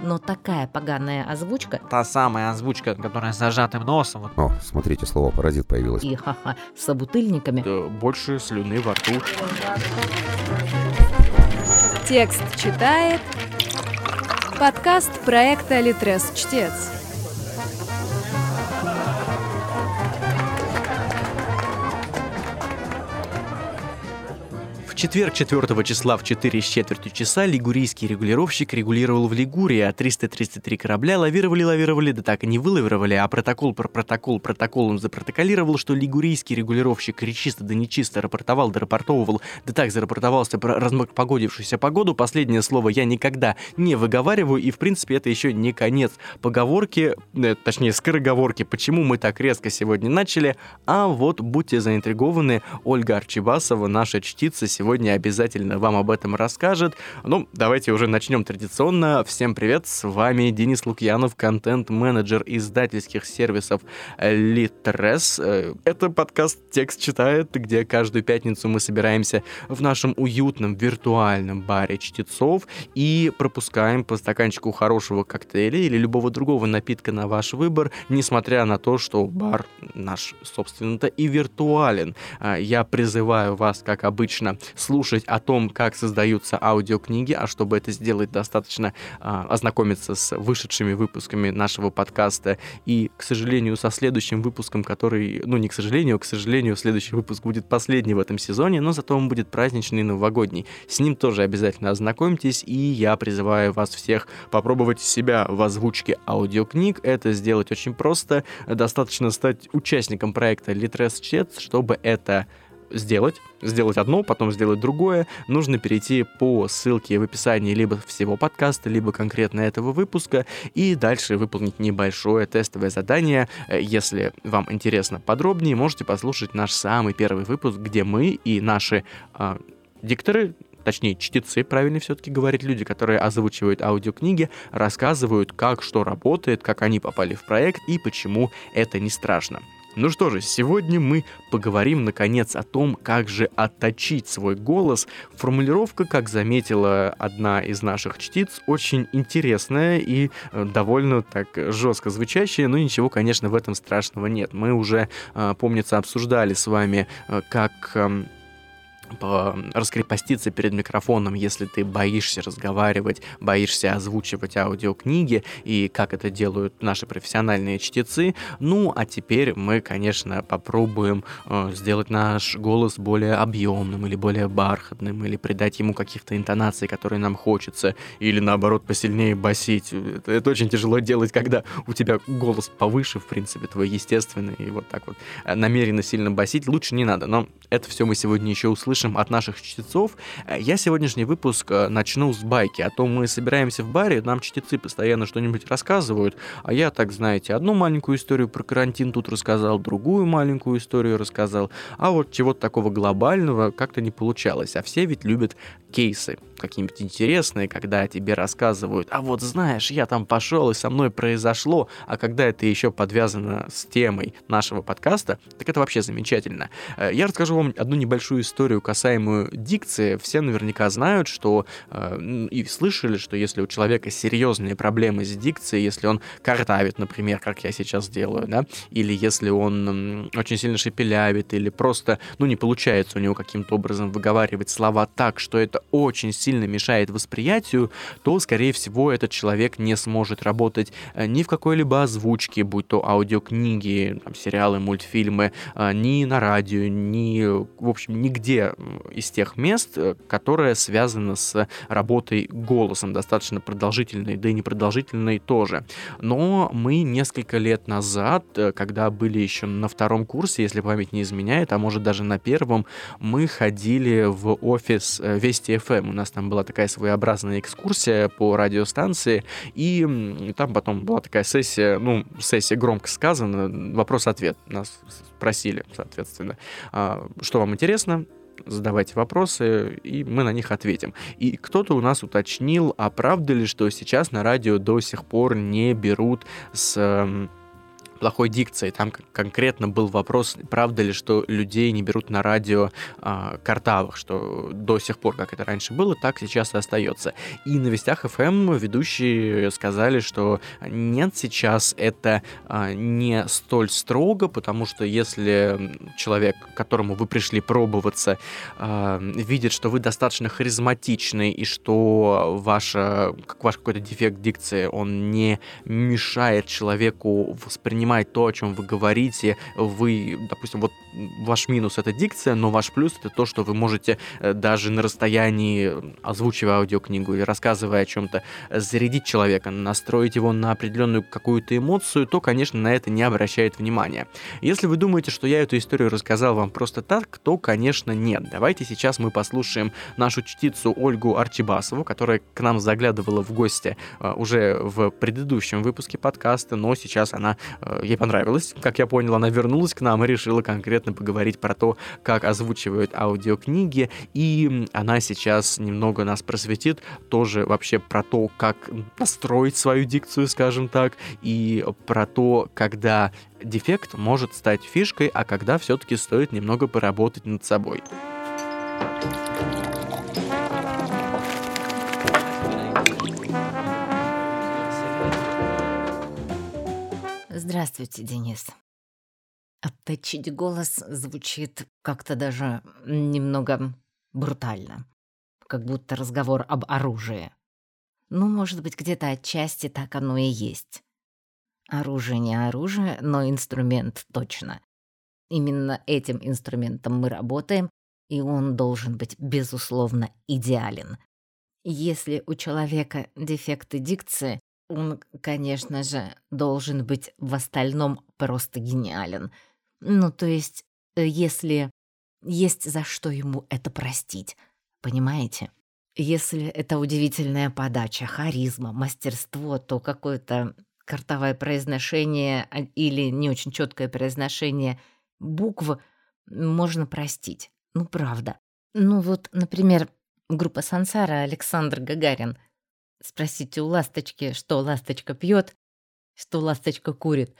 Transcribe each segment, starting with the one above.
Но такая поганая озвучка... Та самая озвучка, которая с зажатым носом. О, смотрите, слово «паразит» появилось. И ха-ха, с собутыльниками. Да, больше слюны во рту. Текст читает подкаст проекта «Литрес Чтец». Четверг 4 числа в 4 с четвертью часа лигурийский регулировщик регулировал в Лигурии, а 333 корабля лавировали-лавировали, да так и не вылавировали, а протокол про протокол протоколом запротоколировал, что лигурийский регулировщик речисто да нечисто рапортовал да рапортовывал, да так зарапортовался про размопогодившуюся погоду. Последнее слово я никогда не выговариваю, и в принципе это еще не конец поговорки, э, точнее скороговорки, почему мы так резко сегодня начали, а вот будьте заинтригованы, Ольга Арчибасова, наша чтица, сегодня сегодня обязательно вам об этом расскажет. Ну, давайте уже начнем традиционно. Всем привет, с вами Денис Лукьянов, контент-менеджер издательских сервисов Litres. Э, это подкаст «Текст читает», где каждую пятницу мы собираемся в нашем уютном виртуальном баре чтецов и пропускаем по стаканчику хорошего коктейля или любого другого напитка на ваш выбор, несмотря на то, что бар наш, собственно-то, и виртуален. А, я призываю вас, как обычно, слушать о том, как создаются аудиокниги, а чтобы это сделать, достаточно а, ознакомиться с вышедшими выпусками нашего подкаста. И, к сожалению, со следующим выпуском, который, ну не к сожалению, а к сожалению, следующий выпуск будет последний в этом сезоне, но зато он будет праздничный новогодний. С ним тоже обязательно ознакомьтесь, и я призываю вас всех попробовать себя в озвучке аудиокниг. Это сделать очень просто. Достаточно стать участником проекта Litres Chat, чтобы это сделать, сделать одно, потом сделать другое, нужно перейти по ссылке в описании либо всего подкаста, либо конкретно этого выпуска, и дальше выполнить небольшое тестовое задание. Э, если вам интересно подробнее, можете послушать наш самый первый выпуск, где мы и наши э, дикторы точнее, чтецы, правильно все-таки говорить, люди, которые озвучивают аудиокниги, рассказывают, как что работает, как они попали в проект и почему это не страшно. Ну что же, сегодня мы поговорим наконец о том, как же отточить свой голос. Формулировка, как заметила одна из наших чтиц, очень интересная и э, довольно так жестко звучащая, но ничего, конечно, в этом страшного нет. Мы уже, э, помнится, обсуждали с вами, э, как эм, раскрепоститься перед микрофоном, если ты боишься разговаривать, боишься озвучивать аудиокниги, и как это делают наши профессиональные чтецы. Ну, а теперь мы, конечно, попробуем э, сделать наш голос более объемным или более бархатным, или придать ему каких-то интонаций, которые нам хочется, или наоборот посильнее басить. Это, это очень тяжело делать, когда у тебя голос повыше, в принципе, твой естественный, и вот так вот намеренно сильно басить лучше не надо, но это все мы сегодня еще услышим от наших чтецов. Э, я сегодняшний выпуск э, начну с байки. А то мы собираемся в баре, нам чтецы постоянно что-нибудь рассказывают. А я, так знаете, одну маленькую историю про карантин тут рассказал, другую маленькую историю рассказал. А вот чего-то такого глобального как-то не получалось. А все ведь любят кейсы какие-нибудь интересные, когда тебе рассказывают, а вот знаешь, я там пошел и со мной произошло, а когда это еще подвязано с темой нашего подкаста, так это вообще замечательно. Э, я расскажу вам одну небольшую историю, касаемую дикции. Все наверняка знают, что э, и слышали, что если у человека серьезные проблемы с дикцией, если он картавит, например, как я сейчас делаю, да, или если он очень сильно шепелявит, или просто, ну, не получается у него каким-то образом выговаривать слова так, что это очень сильно мешает восприятию, то, скорее всего, этот человек не сможет работать э, ни в какой-либо озвучке, будь то аудиокниги, там, сериалы, мультфильмы, э, ни на радио, ни, в общем, нигде из тех мест, э, которое связано с работой голосом, достаточно продолжительной, да и непродолжительной тоже. Но мы несколько лет назад, когда были еще на втором курсе, если память не изменяет, а может даже на первом, мы ходили в офис Вести FM. У нас там была такая своеобразная экскурсия по радиостанции, и там потом была такая сессия, ну, сессия громко сказана, вопрос-ответ. Нас спросили, соответственно, а, что вам интересно, задавайте вопросы, и мы на них ответим. И кто-то у нас уточнил, а правда ли, что сейчас на радио до сих пор не берут с плохой дикцией. Там конкретно был вопрос, правда ли, что людей не берут на радио э, картавых, что до сих пор, как это раньше было, так сейчас и остается. И на Вестях FM ведущие сказали, что нет, сейчас это э, не столь строго, потому что если человек, к которому вы пришли пробоваться, э, видит, что вы достаточно харизматичны и что ваша, ваш какой-то дефект дикции, он не мешает человеку воспринимать понимать то, о чем вы говорите. Вы, допустим, вот ваш минус это дикция, но ваш плюс это то, что вы можете э, даже на расстоянии, озвучивая аудиокнигу или рассказывая о чем-то, зарядить человека, настроить его на определенную какую-то эмоцию, то, конечно, на это не обращает внимания. Если вы думаете, что я эту историю рассказал вам просто так, то, конечно, нет. Давайте сейчас мы послушаем нашу чтицу Ольгу Арчибасову, которая к нам заглядывала в гости э, уже в предыдущем выпуске подкаста, но сейчас она э, ей понравилось. Как я понял, она вернулась к нам и решила конкретно поговорить про то, как озвучивают аудиокниги, и она сейчас немного нас просветит тоже вообще про то, как настроить свою дикцию, скажем так, и про то, когда дефект может стать фишкой, а когда все-таки стоит немного поработать над собой. Здравствуйте, Денис. Отточить голос звучит как-то даже немного брутально, как будто разговор об оружии. Ну, может быть, где-то отчасти так оно и есть. Оружие не оружие, но инструмент точно. Именно этим инструментом мы работаем, и он должен быть, безусловно, идеален. Если у человека дефекты дикции, он, конечно же, должен быть в остальном просто гениален. Ну, то есть, э, если есть за что ему это простить, понимаете? Если это удивительная подача, харизма, мастерство, то какое-то картовое произношение а, или не очень четкое произношение букв можно простить. Ну, правда. Ну вот, например, группа Сансара Александр Гагарин — Спросите у ласточки, что ласточка пьет, что ласточка курит.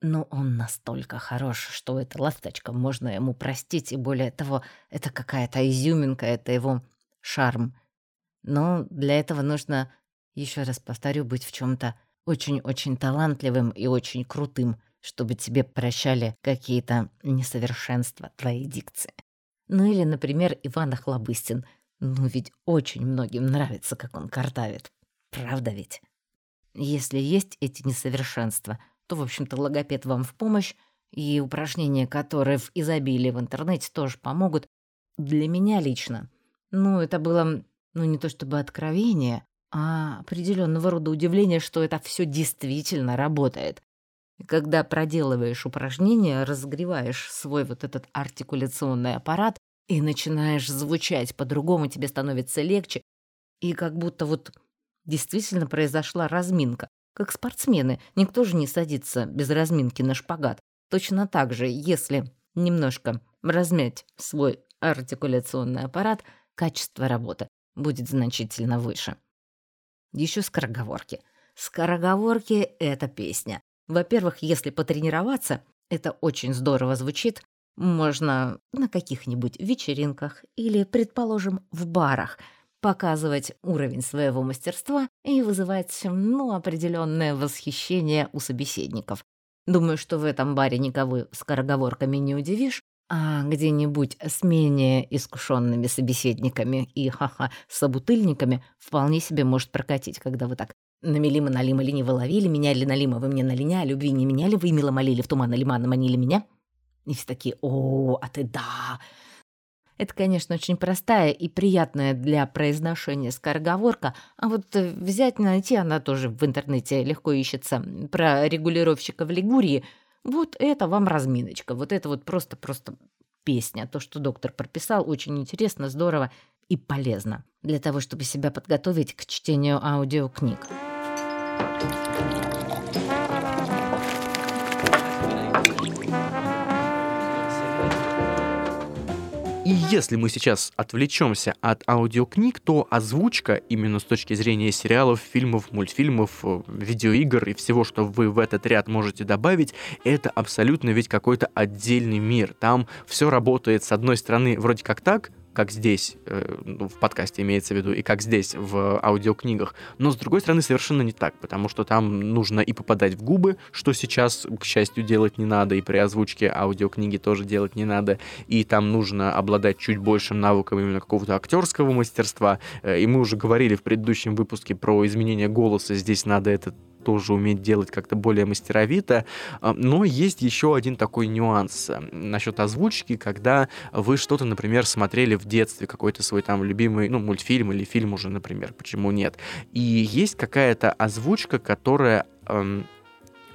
Но он настолько хорош, что эта ласточка можно ему простить, и более того, это какая-то изюминка, это его шарм. Но для этого нужно, еще раз повторю, быть в чем то очень-очень талантливым и очень крутым, чтобы тебе прощали какие-то несовершенства твоей дикции. Ну или, например, Иван Охлобыстин. Ну ведь очень многим нравится, как он картавит. Правда ведь? Если есть эти несовершенства, то, в общем-то, логопед вам в помощь, и упражнения, которые в изобилии в интернете тоже помогут. Для меня лично, ну, это было, ну, не то чтобы откровение, а определенного рода удивление, что это все действительно работает. Когда проделываешь упражнения, разогреваешь свой вот этот артикуляционный аппарат и начинаешь звучать по-другому, тебе становится легче, и как будто вот Действительно произошла разминка. Как спортсмены, никто же не садится без разминки на шпагат. Точно так же, если немножко размять свой артикуляционный аппарат, качество работы будет значительно выше. Еще скороговорки. Скороговорки — это песня. Во-первых, если потренироваться, это очень здорово звучит. Можно на каких-нибудь вечеринках или, предположим, в барах — показывать уровень своего мастерства и вызывать, ну, определенное восхищение у собеседников. Думаю, что в этом баре никого скороговорками не удивишь, а где-нибудь с менее искушенными собеседниками и, ха-ха, собутыльниками вполне себе может прокатить, когда вы так намели мы налима лениво ловили, меняли налима вы мне на линя, любви не меняли, вы мило молили в туман лимана манили меня. И все такие, о, а ты да, это, конечно, очень простая и приятная для произношения скороговорка, а вот э, взять, найти она тоже в интернете легко ищется, про регулировщика в Лигурии, вот это вам разминочка, вот это вот просто-просто песня. То, что доктор прописал, очень интересно, здорово и полезно для того, чтобы себя подготовить к чтению аудиокниг. И если мы сейчас отвлечемся от аудиокниг, то озвучка именно с точки зрения сериалов, фильмов, мультфильмов, э, видеоигр и всего, что вы в этот ряд можете добавить, это абсолютно ведь какой-то отдельный мир. Там все работает с одной стороны вроде как так, как здесь, э, ну, в подкасте имеется в виду, и как здесь, в аудиокнигах. Но, с другой стороны, совершенно не так, потому что там нужно и попадать в губы, что сейчас, к счастью, делать не надо, и при озвучке аудиокниги тоже делать не надо, и там нужно обладать чуть большим навыком именно какого-то актерского мастерства. Э, и мы уже говорили в предыдущем выпуске про изменение голоса, здесь надо это тоже уметь делать как-то более мастеровито. А, но есть еще один такой нюанс э, насчет озвучки, когда вы что-то, например, смотрели в детстве, какой-то свой там любимый, ну, мультфильм или фильм уже, например, почему нет. И есть какая-то озвучка, которая эм,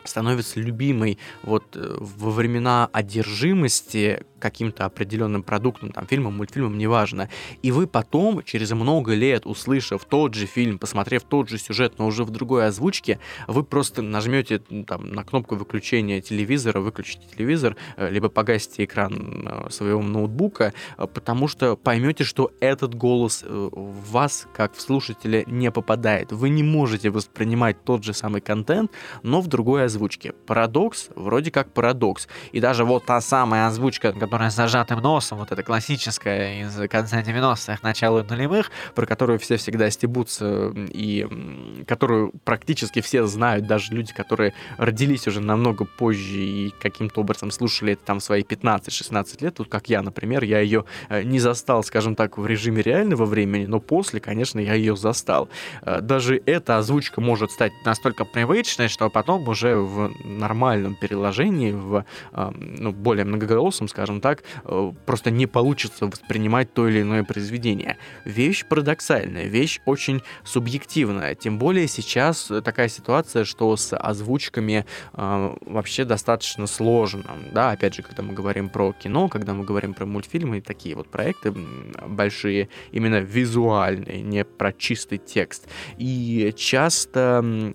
становится любимой вот э, во времена одержимости каким-то определенным продуктом, там, фильмом, мультфильмом, неважно. И вы потом, через много лет, услышав тот же фильм, посмотрев тот же сюжет, но уже в другой озвучке, вы просто нажмете там, на кнопку выключения телевизора, выключите телевизор, э, либо погасите экран э, своего ноутбука, э, потому что поймете, что этот голос в вас, как в слушателя, не попадает. Вы не можете воспринимать тот же самый контент, но в другой озвучке. Парадокс вроде как парадокс. И даже вот та самая озвучка, которая с зажатым носом, вот эта классическая из конца 90-х, начала нулевых, про которую все всегда стебутся и которую практически все знают, даже люди, которые родились уже намного позже и каким-то образом слушали это там свои 15-16 лет, вот как я, например, я ее э, не застал, скажем так, в режиме реального времени, но после, конечно, я ее застал. Э, даже эта озвучка может стать настолько привычной, что потом уже в нормальном переложении, в э, ну, более многоголосом, скажем, скажем так, э, просто не получится воспринимать то или иное произведение. Вещь парадоксальная, вещь очень субъективная. Тем более сейчас такая ситуация, что с озвучками э, вообще достаточно сложно. Да, опять же, когда мы говорим про кино, когда мы говорим про мультфильмы и такие вот проекты большие, именно визуальные, не про чистый текст. И часто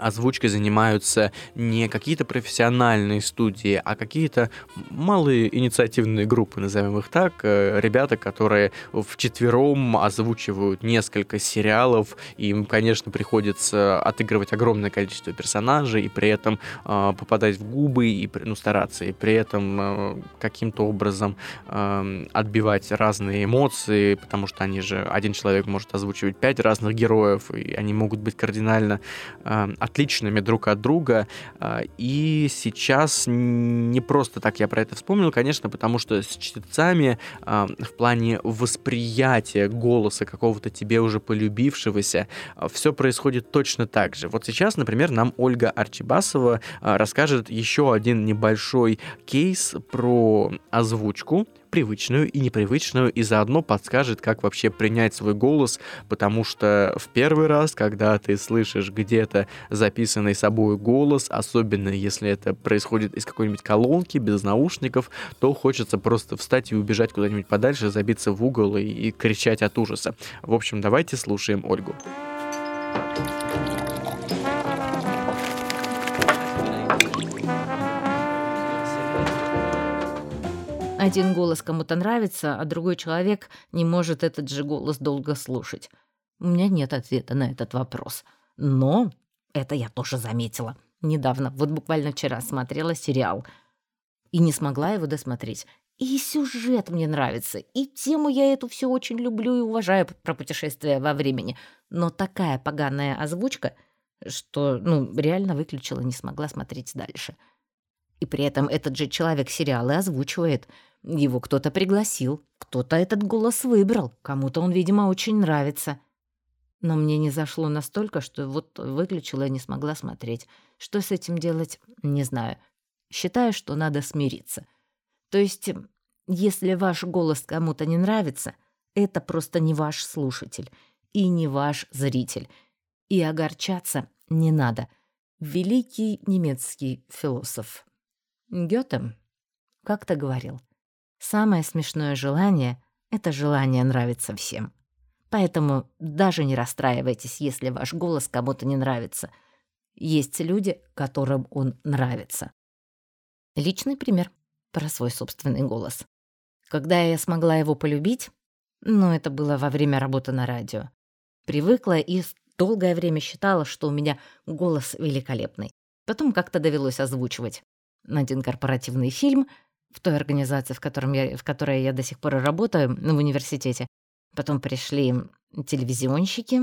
озвучкой занимаются не какие-то профессиональные студии, а какие-то малые инициативные группы, назовем их так, э, ребята, которые в четвером озвучивают несколько сериалов, им, конечно, приходится отыгрывать огромное количество персонажей, и при этом э, попадать в губы, и ну, стараться, и при этом э, каким-то образом э, отбивать разные эмоции, потому что они же, один человек может озвучивать пять разных героев, и они могут быть кардинально э, отличными друг от друга. А, и сейчас не просто так я про это вспомнил, конечно, потому что с чтецами а, в плане восприятия голоса какого-то тебе уже полюбившегося а, все происходит точно так же. Вот сейчас, например, нам Ольга Арчибасова расскажет еще один небольшой кейс про озвучку привычную и непривычную, и заодно подскажет, как вообще принять свой голос, потому что в первый раз, когда ты слышишь где-то записанный собой голос, особенно если это происходит из какой-нибудь колонки, без наушников, то хочется просто встать и убежать куда-нибудь подальше, забиться в угол и, и кричать от ужаса. В общем, давайте слушаем Ольгу. Один голос кому-то нравится, а другой человек не может этот же голос долго слушать. У меня нет ответа на этот вопрос. Но это я тоже заметила. Недавно, вот буквально вчера смотрела сериал. И не смогла его досмотреть. И сюжет мне нравится, и тему я эту все очень люблю и уважаю про путешествия во времени. Но такая поганая озвучка, что, ну, реально выключила, не смогла смотреть дальше. И при этом этот же человек сериалы озвучивает — его кто-то пригласил, кто-то этот голос выбрал, кому-то он, видимо, очень нравится. Но мне не зашло настолько, что вот выключила и не смогла смотреть. Что с этим делать, не знаю. Считаю, что надо смириться. То есть, если ваш голос кому-то не нравится, это просто не ваш слушатель и не ваш зритель. И огорчаться не надо. Великий немецкий философ Гёте как-то говорил, Самое смешное желание — это желание нравиться всем. Поэтому даже не расстраивайтесь, если ваш голос кому-то не нравится. Есть люди, которым он нравится. Личный пример про свой собственный голос. Когда я смогла его полюбить, ну, это было во время работы на радио, привыкла и долгое время считала, что у меня голос великолепный. Потом как-то довелось озвучивать один корпоративный фильм в той организации, в, котором я, в которой я до сих пор работаю, ну, в университете. Потом пришли телевизионщики.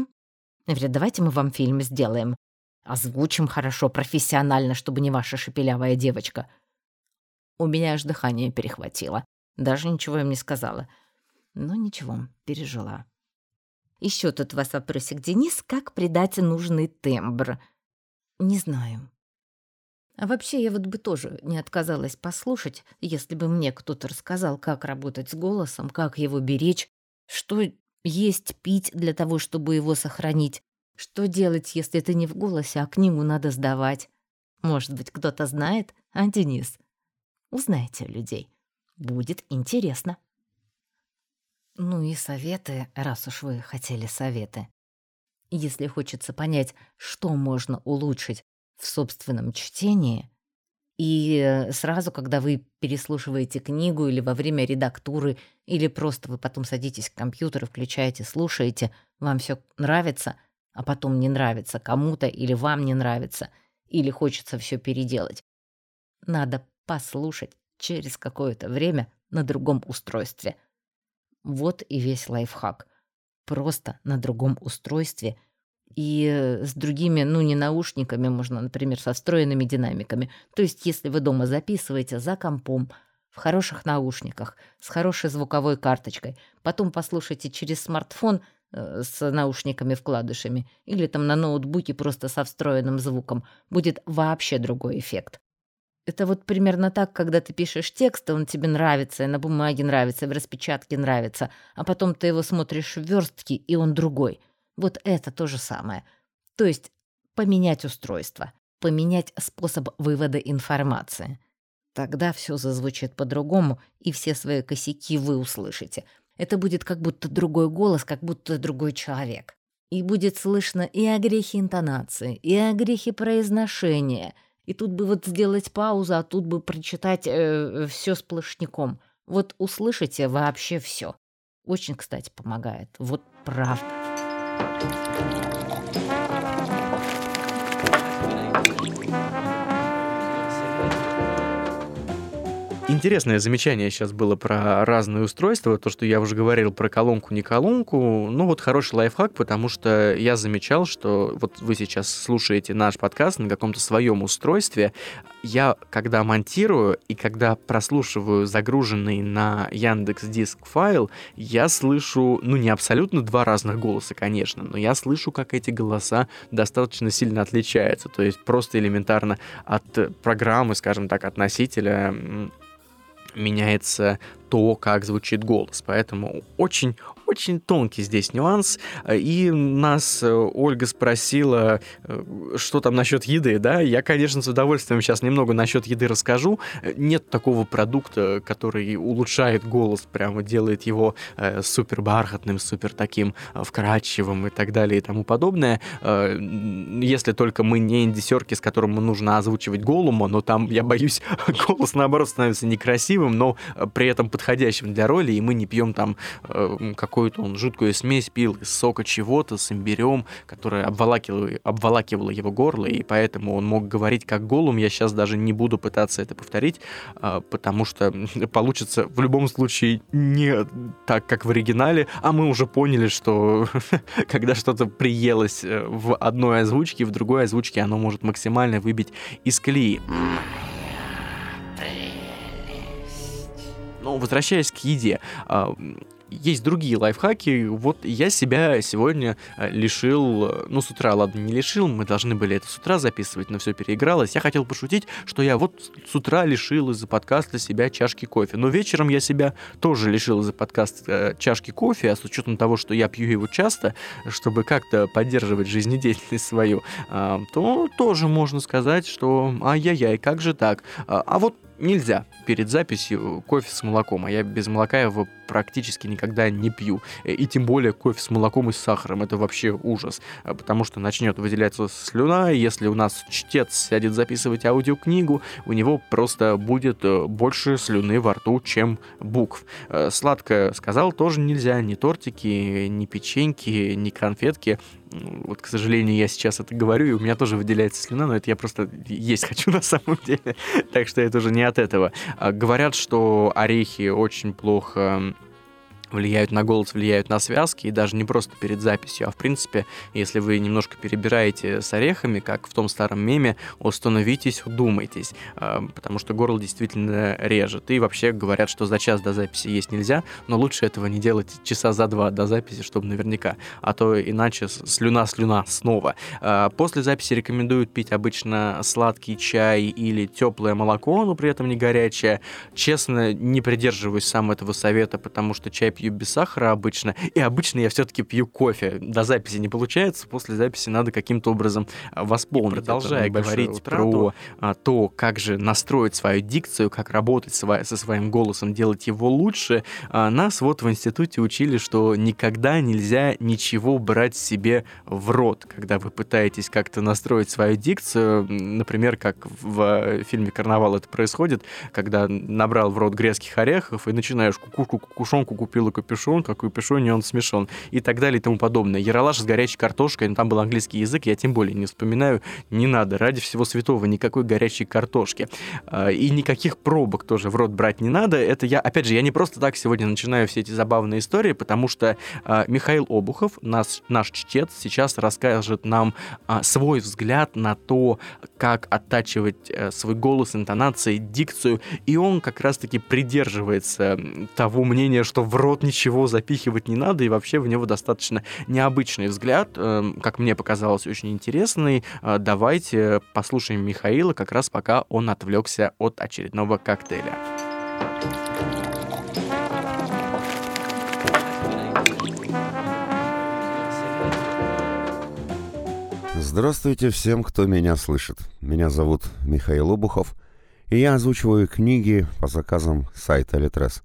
Говорят, давайте мы вам фильм сделаем. Озвучим хорошо, профессионально, чтобы не ваша шепелявая девочка. У меня аж дыхание перехватило. Даже ничего им не сказала. Но ничего, пережила. Еще тут у вас вопросик, Денис, как придать нужный тембр? Не знаю. А вообще, я вот бы тоже не отказалась послушать, если бы мне кто-то рассказал, как работать с голосом, как его беречь, что есть пить для того, чтобы его сохранить, что делать, если это не в голосе, а книгу надо сдавать. Может быть, кто-то знает, а, Денис? Узнайте людей. Будет интересно. Ну и советы, раз уж вы хотели советы. Если хочется понять, что можно улучшить в собственном чтении, и э, сразу, когда вы переслушиваете книгу или во время редактуры, или просто вы потом садитесь к компьютеру, включаете, слушаете, вам все нравится, а потом не нравится кому-то или вам не нравится, или хочется все переделать. Надо послушать через какое-то время на другом устройстве. Вот и весь лайфхак. Просто на другом устройстве и с другими, ну, не наушниками, можно, например, со встроенными динамиками. То есть, если вы дома записываете за компом, в хороших наушниках, с хорошей звуковой карточкой, потом послушайте через смартфон э, с наушниками-вкладышами или там на ноутбуке просто со встроенным звуком, будет вообще другой эффект. Это вот примерно так, когда ты пишешь текст, и он тебе нравится, и на бумаге нравится, и в распечатке нравится, а потом ты его смотришь в верстке, и он другой. Вот это то же самое. То есть поменять устройство, поменять способ вывода информации. Тогда все зазвучит по-другому, и все свои косяки вы услышите. Это будет как будто другой голос, как будто другой человек. И будет слышно и о грехе интонации, и о грехе произношения — и тут бы вот сделать паузу, а тут бы прочитать э, все сплошняком. Вот услышите вообще все. Очень, кстати, помогает. Вот правда. Thank you. Интересное замечание сейчас было про разные устройства, то, что я уже говорил про колонку, не колонку. Ну вот хороший лайфхак, потому что я замечал, что вот вы сейчас слушаете наш подкаст на каком-то своем устройстве. Я, когда монтирую и когда прослушиваю загруженный на Яндекс Диск файл, я слышу, ну не абсолютно два разных голоса, конечно, но я слышу, как эти голоса достаточно сильно отличаются. То есть просто элементарно от программы, скажем так, от носителя меняется то, как звучит голос. Поэтому очень очень тонкий здесь нюанс. И нас э, Ольга спросила, э, что там насчет еды, да? Я, конечно, с удовольствием сейчас немного насчет еды расскажу. Нет такого продукта, который улучшает голос, прямо делает его э, супер бархатным, супер таким вкрадчивым и так далее и тому подобное. Если только мы не индисерки, с которым нужно озвучивать голому, но там, я боюсь, голос, наоборот, становится некрасивым, но при этом подходящим для роли, и мы не пьем там как какую-то он жуткую смесь пил из сока чего-то с имбирем, которая обволакивала, обволакивала его горло, и поэтому он мог говорить как голум. Я сейчас даже не буду пытаться это повторить, а, потому что получится в любом случае не так, как в оригинале, а мы уже поняли, что когда что-то приелось э, в одной озвучке, в другой озвучке оно может максимально выбить из колеи. Ну, возвращаясь к еде, а, есть другие лайфхаки. Вот я себя сегодня э, лишил, э, ну, с утра, ладно, не лишил, мы должны были это с утра записывать, но все переигралось. Я хотел пошутить, что я вот с утра лишил из-за подкаста себя чашки кофе. Но вечером я себя тоже лишил из-за подкаста э, чашки кофе, а с учетом того, что я пью его часто, чтобы как-то поддерживать жизнедеятельность свою, то тоже можно сказать, что ай-яй-яй, как же так? А, а вот нельзя перед записью кофе с молоком, а я без молока его практически никогда не пью. И тем более кофе с молоком и с сахаром. Это вообще ужас, потому что начнет выделяться слюна, и если у нас чтец сядет записывать аудиокнигу, у него просто будет э, больше слюны во рту, чем букв. Э, сладкое сказал тоже нельзя, ни тортики, ни печеньки, ни конфетки. Вот, к сожалению, я сейчас это говорю, и у меня тоже выделяется слюна, но это я просто есть хочу на самом деле. Так что это уже не от этого. А, говорят, что орехи очень плохо влияют на голос, влияют на связки, и даже не просто перед записью, а в принципе, если вы немножко перебираете с орехами, как в том старом меме, остановитесь, удумайтесь, а, потому что горло действительно режет. И вообще говорят, что за час до записи есть нельзя, но лучше этого не делать часа за два до записи, чтобы наверняка, а то иначе слюна-слюна снова. А, после записи рекомендуют пить обычно сладкий чай или теплое молоко, но при этом не горячее. Честно, не придерживаюсь сам этого совета, потому что чай пью без сахара обычно, и обычно я все-таки пью кофе. До записи не получается, после записи надо каким-то образом а, восполнить. Продолжая говорить про а, то, как же настроить свою дикцию, как работать со своим голосом, делать его лучше, а, нас вот в институте учили, что никогда нельзя ничего брать себе в рот, когда вы пытаетесь как-то настроить свою дикцию, например, как в фильме «Карнавал» это происходит, когда набрал в рот грецких орехов и начинаешь кукушку, кукушонку купил купила капюшон, какой капюшон, он смешон, и так далее и тому подобное. Яралаш с горячей картошкой, ну, там был английский язык, я тем более не вспоминаю, не надо, ради всего святого, никакой горячей картошки. А, и никаких пробок тоже в рот брать не надо. Это я, опять же, я не просто так сегодня начинаю все эти забавные истории, потому что а, Михаил Обухов, наш, наш чтец, сейчас расскажет нам а, свой взгляд на то, как оттачивать э, свой голос, интонации, дикцию, и он как раз-таки придерживается того мнения, что в рот рот ничего запихивать не надо, и вообще в него достаточно необычный взгляд, эм, как мне показалось, очень интересный. Э, давайте послушаем Михаила, как раз пока он отвлекся от очередного коктейля. Здравствуйте всем, кто меня слышит. Меня зовут Михаил Обухов, и я озвучиваю книги по заказам сайта Литрес.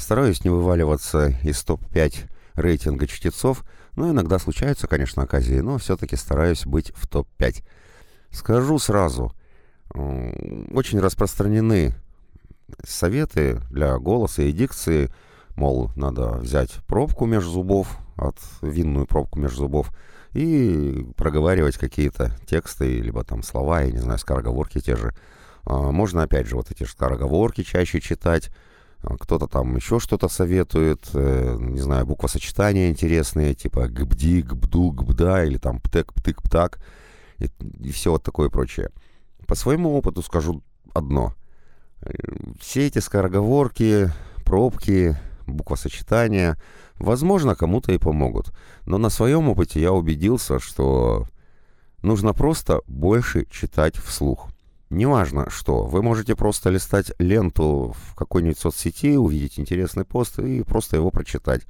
Стараюсь не вываливаться из топ-5 рейтинга чтецов, но иногда случаются, конечно, оказии, но все-таки стараюсь быть в топ-5. Скажу сразу, очень распространены советы для голоса и дикции, мол, надо взять пробку между зубов, от винную пробку между зубов, и проговаривать какие-то тексты, либо там слова, я не знаю, скороговорки те же. А, можно, опять же, вот эти скороговорки чаще читать, кто-то там еще что-то советует, э, не знаю, буквосочетания интересные, типа гбди, гбду, гбда, или там птек, птык, птак, и, и все вот такое прочее. По своему опыту скажу одно. Все эти скороговорки, пробки, буквосочетания, возможно, кому-то и помогут. Но на своем опыте я убедился, что нужно просто больше читать вслух. Неважно что, вы можете просто листать ленту в какой-нибудь соцсети, увидеть интересный пост и просто его прочитать.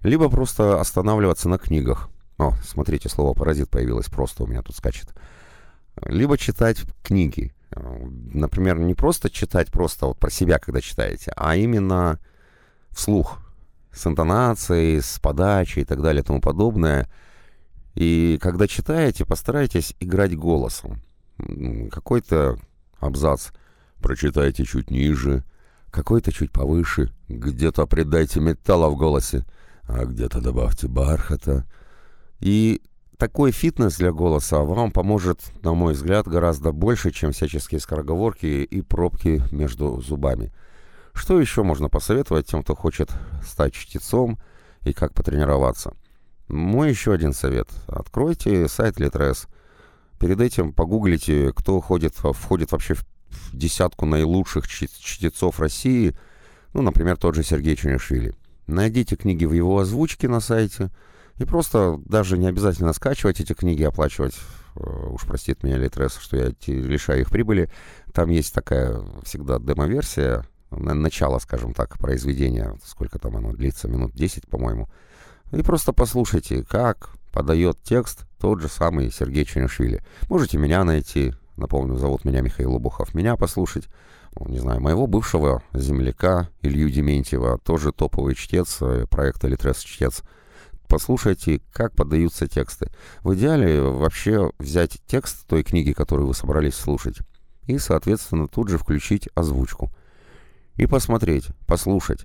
Либо просто останавливаться на книгах. О, смотрите, слово «паразит» появилось просто, у меня тут скачет. Либо читать книги. Например, не просто читать просто вот про себя, когда читаете, а именно вслух, с интонацией, с подачей и так далее и тому подобное. И когда читаете, постарайтесь играть голосом какой-то абзац прочитайте чуть ниже, какой-то чуть повыше, где-то придайте металла в голосе, а где-то добавьте бархата. И такой фитнес для голоса вам поможет, на мой взгляд, гораздо больше, чем всяческие скороговорки и пробки между зубами. Что еще можно посоветовать тем, кто хочет стать чтецом и как потренироваться? Мой еще один совет. Откройте сайт Litres – Перед этим погуглите, кто ходит, входит вообще в десятку наилучших чтецов России, ну, например, тот же Сергей Чунишвили. Найдите книги в его озвучке на сайте, и просто даже не обязательно скачивать эти книги, оплачивать, э, уж простит меня Литрес, что я лишаю их прибыли. Там есть такая всегда демо-версия, начало, скажем так, произведения, сколько там оно длится, минут 10, по-моему. И просто послушайте, как подает текст тот же самый Сергей Чунишвили. Можете меня найти, напомню, зовут меня Михаил Обухов, меня послушать, ну, не знаю, моего бывшего земляка Илью Дементьева, тоже топовый чтец э, проекта «Литрес чтец», послушайте, как подаются тексты. В идеале вообще взять текст той книги, которую вы собрались слушать, и, соответственно, тут же включить озвучку. И посмотреть, послушать,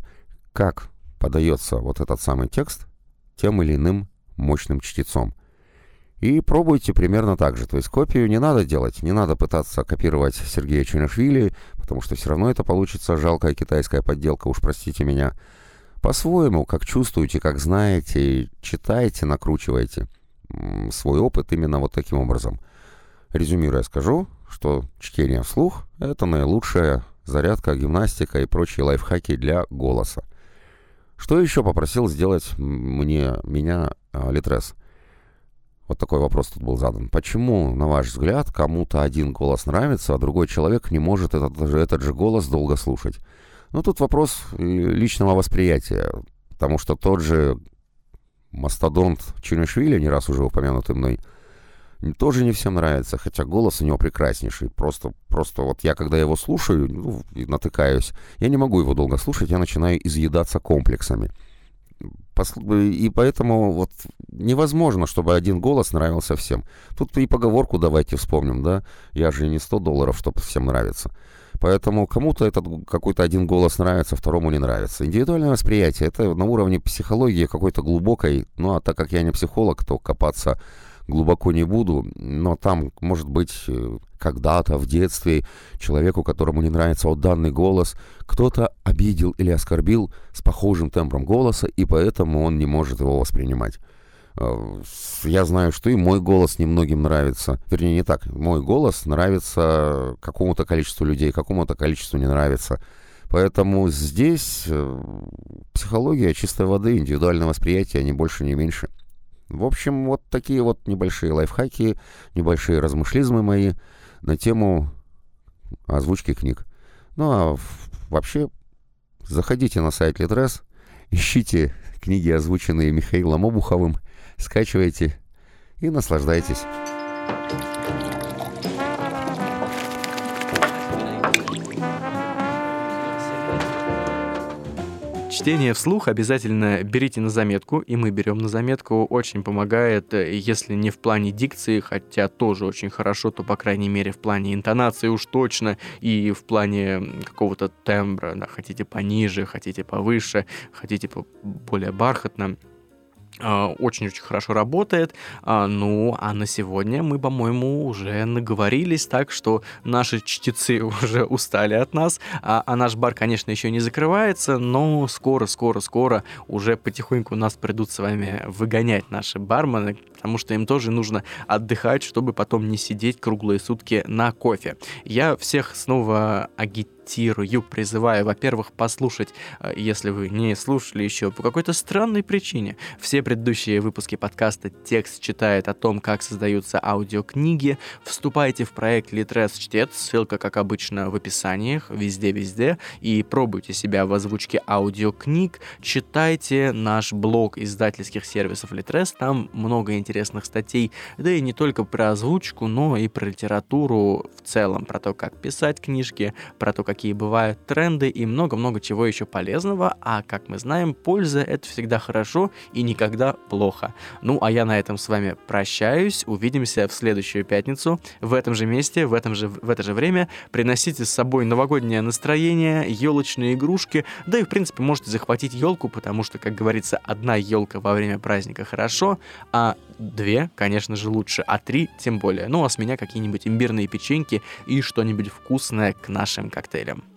как подается вот этот самый текст тем или иным мощным чтецом. И пробуйте примерно так же. То есть копию не надо делать, не надо пытаться копировать Сергея Чунашвили, потому что все равно это получится жалкая китайская подделка, уж простите меня. По-своему, как чувствуете, как знаете, читайте, накручивайте свой опыт именно вот таким образом. Резюмируя, скажу, что чтение вслух — это наилучшая зарядка, гимнастика и прочие лайфхаки для голоса. Что еще попросил сделать мне, меня а, Литрес? Вот такой вопрос тут был задан. Почему, на ваш взгляд, кому-то один голос нравится, а другой человек не может этот, этот же голос долго слушать? Ну, тут вопрос личного восприятия, потому что тот же мастодонт Чунишвили, не раз уже упомянутый мной, тоже не всем нравится, хотя голос у него прекраснейший. Просто, просто вот я, когда его слушаю, ну, натыкаюсь, я не могу его долго слушать, я начинаю изъедаться комплексами. И поэтому вот невозможно, чтобы один голос нравился всем. Тут и поговорку давайте вспомним, да? Я же не 100 долларов, чтобы всем нравиться. Поэтому кому-то этот какой-то один голос нравится, второму не нравится. Индивидуальное восприятие — это на уровне психологии какой-то глубокой. Ну, а так как я не психолог, то копаться глубоко не буду. Но там, может быть, э, когда-то в детстве человеку, которому не нравится вот данный голос, кто-то обидел или оскорбил с похожим тембром голоса, и поэтому он не может его воспринимать. Э, я знаю, что и мой голос немногим нравится. Вернее, не так. Мой голос нравится какому-то количеству людей, какому-то количеству не нравится. Поэтому здесь э, психология чистой воды, индивидуальное восприятие, не больше, не меньше. В общем, вот такие вот небольшие лайфхаки, небольшие размышлизмы мои на тему озвучки книг. Ну а вообще, заходите на сайт Литрес, ищите книги, озвученные Михаилом Обуховым, скачивайте и наслаждайтесь. Чтение вслух обязательно берите на заметку, и мы берем на заметку. Очень помогает, если не в плане дикции, хотя тоже очень хорошо, то, по крайней мере, в плане интонации уж точно, и в плане какого-то тембра, да, хотите пониже, хотите повыше, хотите более бархатно очень-очень хорошо работает. А, ну, а на сегодня мы, по-моему, уже наговорились так, что наши чтецы уже устали от нас, а, а наш бар, конечно, еще не закрывается, но скоро-скоро-скоро уже потихоньку нас придут с вами выгонять наши бармены, потому что им тоже нужно отдыхать, чтобы потом не сидеть круглые сутки на кофе. Я всех снова агитирую агитирую, призываю, во-первых, послушать, э, если вы не слушали еще по какой-то странной причине. Все предыдущие выпуски подкаста «Текст читает» о том, как создаются аудиокниги. Вступайте в проект Литрес Чтец, ссылка, как обычно, в описаниях, везде-везде, и пробуйте себя в озвучке аудиокниг, читайте наш блог издательских сервисов Литрес, там много интересных статей, да и не только про озвучку, но и про литературу в целом, про то, как писать книжки, про то, как какие бывают тренды и много-много чего еще полезного, а как мы знаем, польза это всегда хорошо и никогда плохо. Ну а я на этом с вами прощаюсь, увидимся в следующую пятницу в этом же месте, в, этом же, в это же время. Приносите с собой новогоднее настроение, елочные игрушки, да и в принципе можете захватить елку, потому что, как говорится, одна елка во время праздника хорошо, а две, конечно же, лучше, а три тем более. Ну а с меня какие-нибудь имбирные печеньки и что-нибудь вкусное к нашим коктейлям.